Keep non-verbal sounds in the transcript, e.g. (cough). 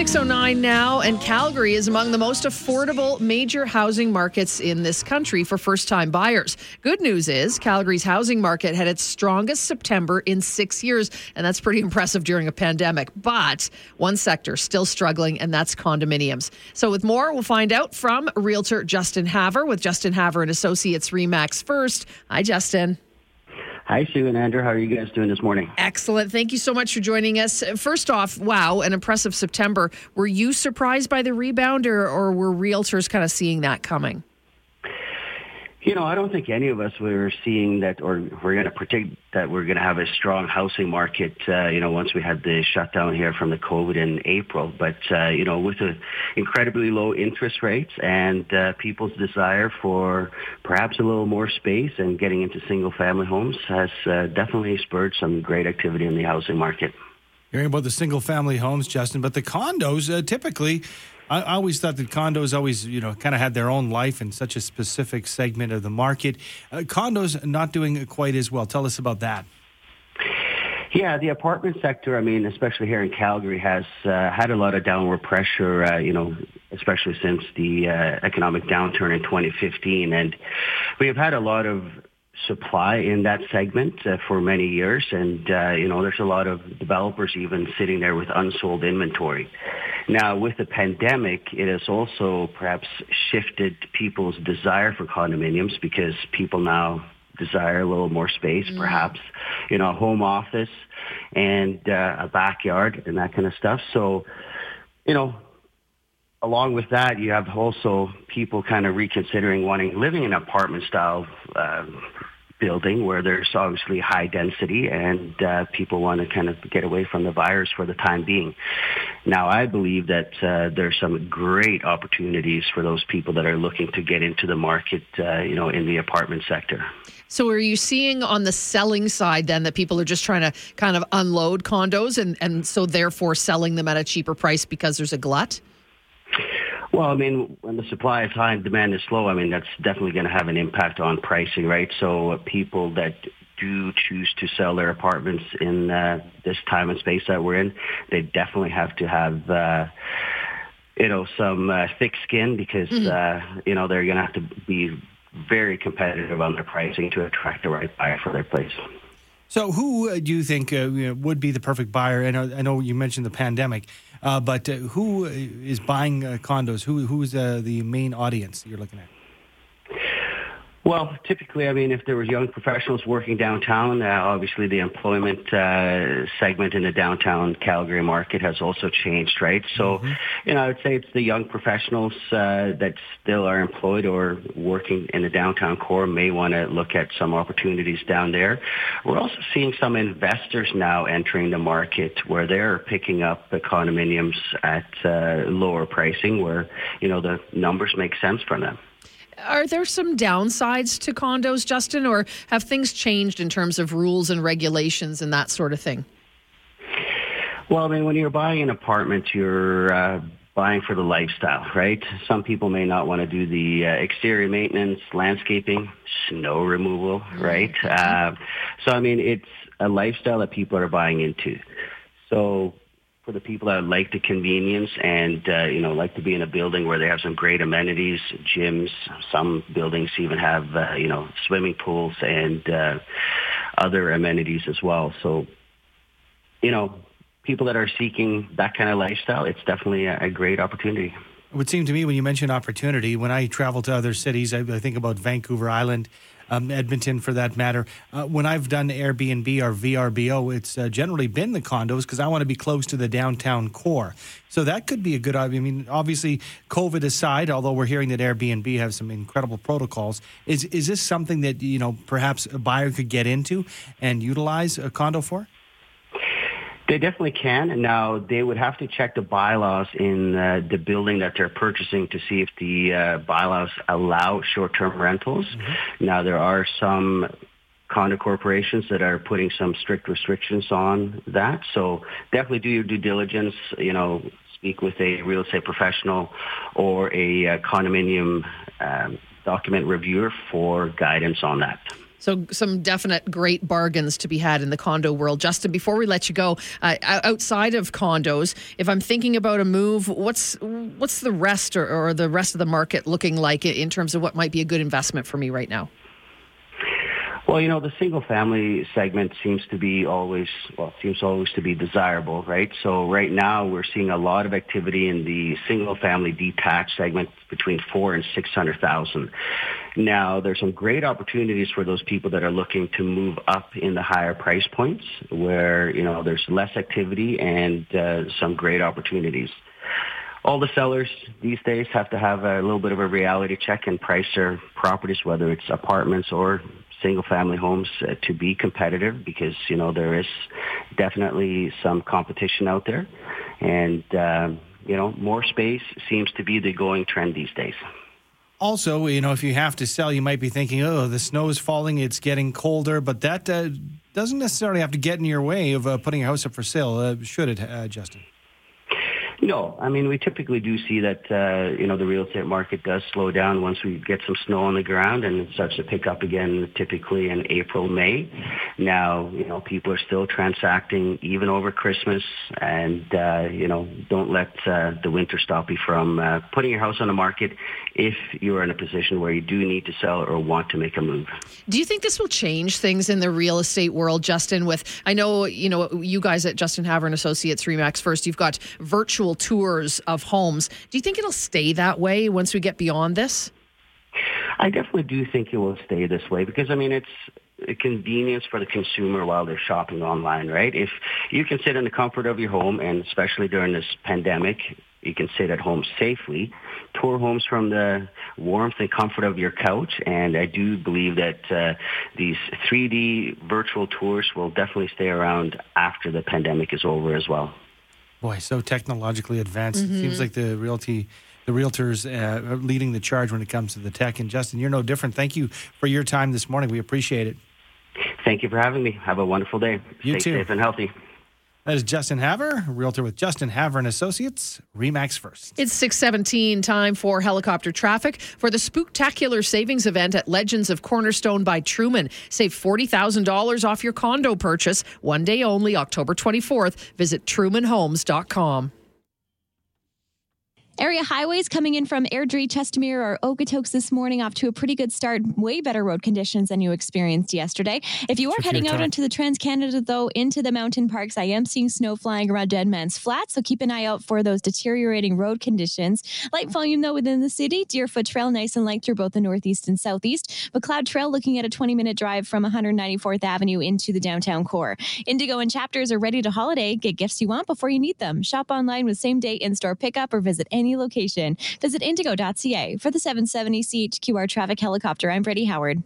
609 now, and Calgary is among the most affordable major housing markets in this country for first time buyers. Good news is Calgary's housing market had its strongest September in six years, and that's pretty (laughs) impressive during a pandemic. But one sector still struggling, and that's condominiums. So, with more, we'll find out from realtor Justin Havre with Justin Havre and Associates Remax First. Hi, Justin. Hi, Sue and Andrew. How are you guys doing this morning? Excellent. Thank you so much for joining us. First off, wow, an impressive September. Were you surprised by the rebound, or, or were realtors kind of seeing that coming? You know, I don't think any of us were seeing that, or we're going to predict that we're going to have a strong housing market. Uh, you know, once we had the shutdown here from the COVID in April, but uh, you know, with the incredibly low interest rates and uh, people's desire for perhaps a little more space and getting into single-family homes has uh, definitely spurred some great activity in the housing market. Hearing about the single-family homes, Justin, but the condos uh, typically I, I always thought that condos always, you know, kind of had their own life in such a specific segment of the market. Uh, condos not doing quite as well. Tell us about that. Yeah, the apartment sector, I mean, especially here in Calgary, has uh, had a lot of downward pressure, uh, you know, especially since the uh, economic downturn in 2015. And we have had a lot of supply in that segment uh, for many years. And, uh, you know, there's a lot of developers even sitting there with unsold inventory. Now, with the pandemic, it has also perhaps shifted people's desire for condominiums because people now desire a little more space, mm. perhaps, you know, a home office and uh, a backyard and that kind of stuff. So, you know, along with that, you have also people kind of reconsidering wanting living in apartment style uh, building where there's obviously high density and uh, people want to kind of get away from the virus for the time being. Now, I believe that uh, there's some great opportunities for those people that are looking to get into the market, uh, you know, in the apartment sector. So, are you seeing on the selling side then that people are just trying to kind of unload condos and, and so therefore selling them at a cheaper price because there's a glut? Well, I mean, when the supply is high and demand is slow, I mean, that's definitely going to have an impact on pricing, right? So uh, people that do choose to sell their apartments in uh, this time and space that we're in, they definitely have to have, uh, you know, some uh, thick skin because, mm-hmm. uh, you know, they're going to have to be very competitive on their pricing to attract the right buyer for their place. So, who uh, do you think uh, you know, would be the perfect buyer? And know, I know you mentioned the pandemic, uh, but uh, who is buying uh, condos? Who who's uh, the main audience that you're looking at? Well, typically, I mean, if there was young professionals working downtown, uh, obviously the employment uh, segment in the downtown Calgary market has also changed, right? So, mm-hmm. you know, I would say it's the young professionals uh, that still are employed or working in the downtown core may want to look at some opportunities down there. We're also seeing some investors now entering the market where they're picking up the condominiums at uh, lower pricing, where you know the numbers make sense for them are there some downsides to condos, Justin, or have things changed in terms of rules and regulations and that sort of thing? Well, I mean, when you're buying an apartment, you're uh, buying for the lifestyle, right? Some people may not want to do the uh, exterior maintenance, landscaping, snow removal, mm-hmm. right? Uh, so, I mean, it's a lifestyle that people are buying into. So for the people that like the convenience and uh, you know like to be in a building where they have some great amenities, gyms. Some buildings even have uh, you know swimming pools and uh, other amenities as well. So you know people that are seeking that kind of lifestyle, it's definitely a, a great opportunity. It would seem to me when you mention opportunity, when I travel to other cities, I, I think about Vancouver Island um, Edmonton for that matter. Uh, when I've done Airbnb or VRBO, it's uh, generally been the condos because I want to be close to the downtown core. So that could be a good. I mean, obviously, COVID aside, although we're hearing that Airbnb have some incredible protocols, is is this something that you know perhaps a buyer could get into and utilize a condo for? They definitely can. And now they would have to check the bylaws in uh, the building that they're purchasing to see if the uh, bylaws allow short-term rentals. Mm-hmm. Now there are some condo corporations that are putting some strict restrictions on that. So definitely do your due diligence. You know, speak with a real estate professional or a uh, condominium um, document reviewer for guidance on that. So, some definite great bargains to be had in the condo world. Justin, before we let you go, uh, outside of condos, if I'm thinking about a move, what's what's the rest or, or the rest of the market looking like in terms of what might be a good investment for me right now? Well, you know, the single family segment seems to be always, well, seems always to be desirable, right? So right now we're seeing a lot of activity in the single family detached segment between four and 600,000. Now, there's some great opportunities for those people that are looking to move up in the higher price points where, you know, there's less activity and uh, some great opportunities all the sellers these days have to have a little bit of a reality check and price their properties, whether it's apartments or single family homes uh, to be competitive because, you know, there is definitely some competition out there. And, uh, you know, more space seems to be the going trend these days. Also, you know, if you have to sell, you might be thinking, oh, the snow is falling, it's getting colder, but that uh, doesn't necessarily have to get in your way of uh, putting a house up for sale, uh, should it, uh, Justin? No, I mean we typically do see that uh, you know the real estate market does slow down once we get some snow on the ground and it starts to pick up again, typically in April, May. Now you know people are still transacting even over Christmas, and uh, you know don't let uh, the winter stop you from uh, putting your house on the market if you are in a position where you do need to sell or want to make a move. Do you think this will change things in the real estate world, Justin? With I know you know you guys at Justin Havre and Associates Remax First, you've got virtual virtual tours of homes. Do you think it'll stay that way once we get beyond this? I definitely do think it will stay this way because I mean it's a convenience for the consumer while they're shopping online, right? If you can sit in the comfort of your home and especially during this pandemic, you can sit at home safely, tour homes from the warmth and comfort of your couch. And I do believe that uh, these 3D virtual tours will definitely stay around after the pandemic is over as well. Boy, so technologically advanced. Mm-hmm. It seems mm-hmm. like the realty, the realtors uh, are leading the charge when it comes to the tech. And Justin, you're no different. Thank you for your time this morning. We appreciate it. Thank you for having me. Have a wonderful day. You Stay too. safe and healthy. That is Justin Havre, realtor with Justin Havre and Associates, Remax First. It's 617 time for helicopter traffic for the Spooktacular Savings Event at Legends of Cornerstone by Truman. Save $40,000 off your condo purchase one day only, October 24th. Visit trumanhomes.com. Area highways coming in from Airdrie, Chestermere, or Okotoks this morning off to a pretty good start. Way better road conditions than you experienced yesterday. If you are heading out into the Trans Canada, though, into the mountain parks, I am seeing snow flying around Dead Man's Flat, so keep an eye out for those deteriorating road conditions. Light volume, though, within the city. Deerfoot Trail, nice and light through both the northeast and southeast. Macleod Trail, looking at a 20 minute drive from 194th Avenue into the downtown core. Indigo and Chapters are ready to holiday. Get gifts you want before you need them. Shop online with same day in store pickup or visit any location. Visit indigo.ca. For the 770 CHQR traffic helicopter, I'm Brady Howard.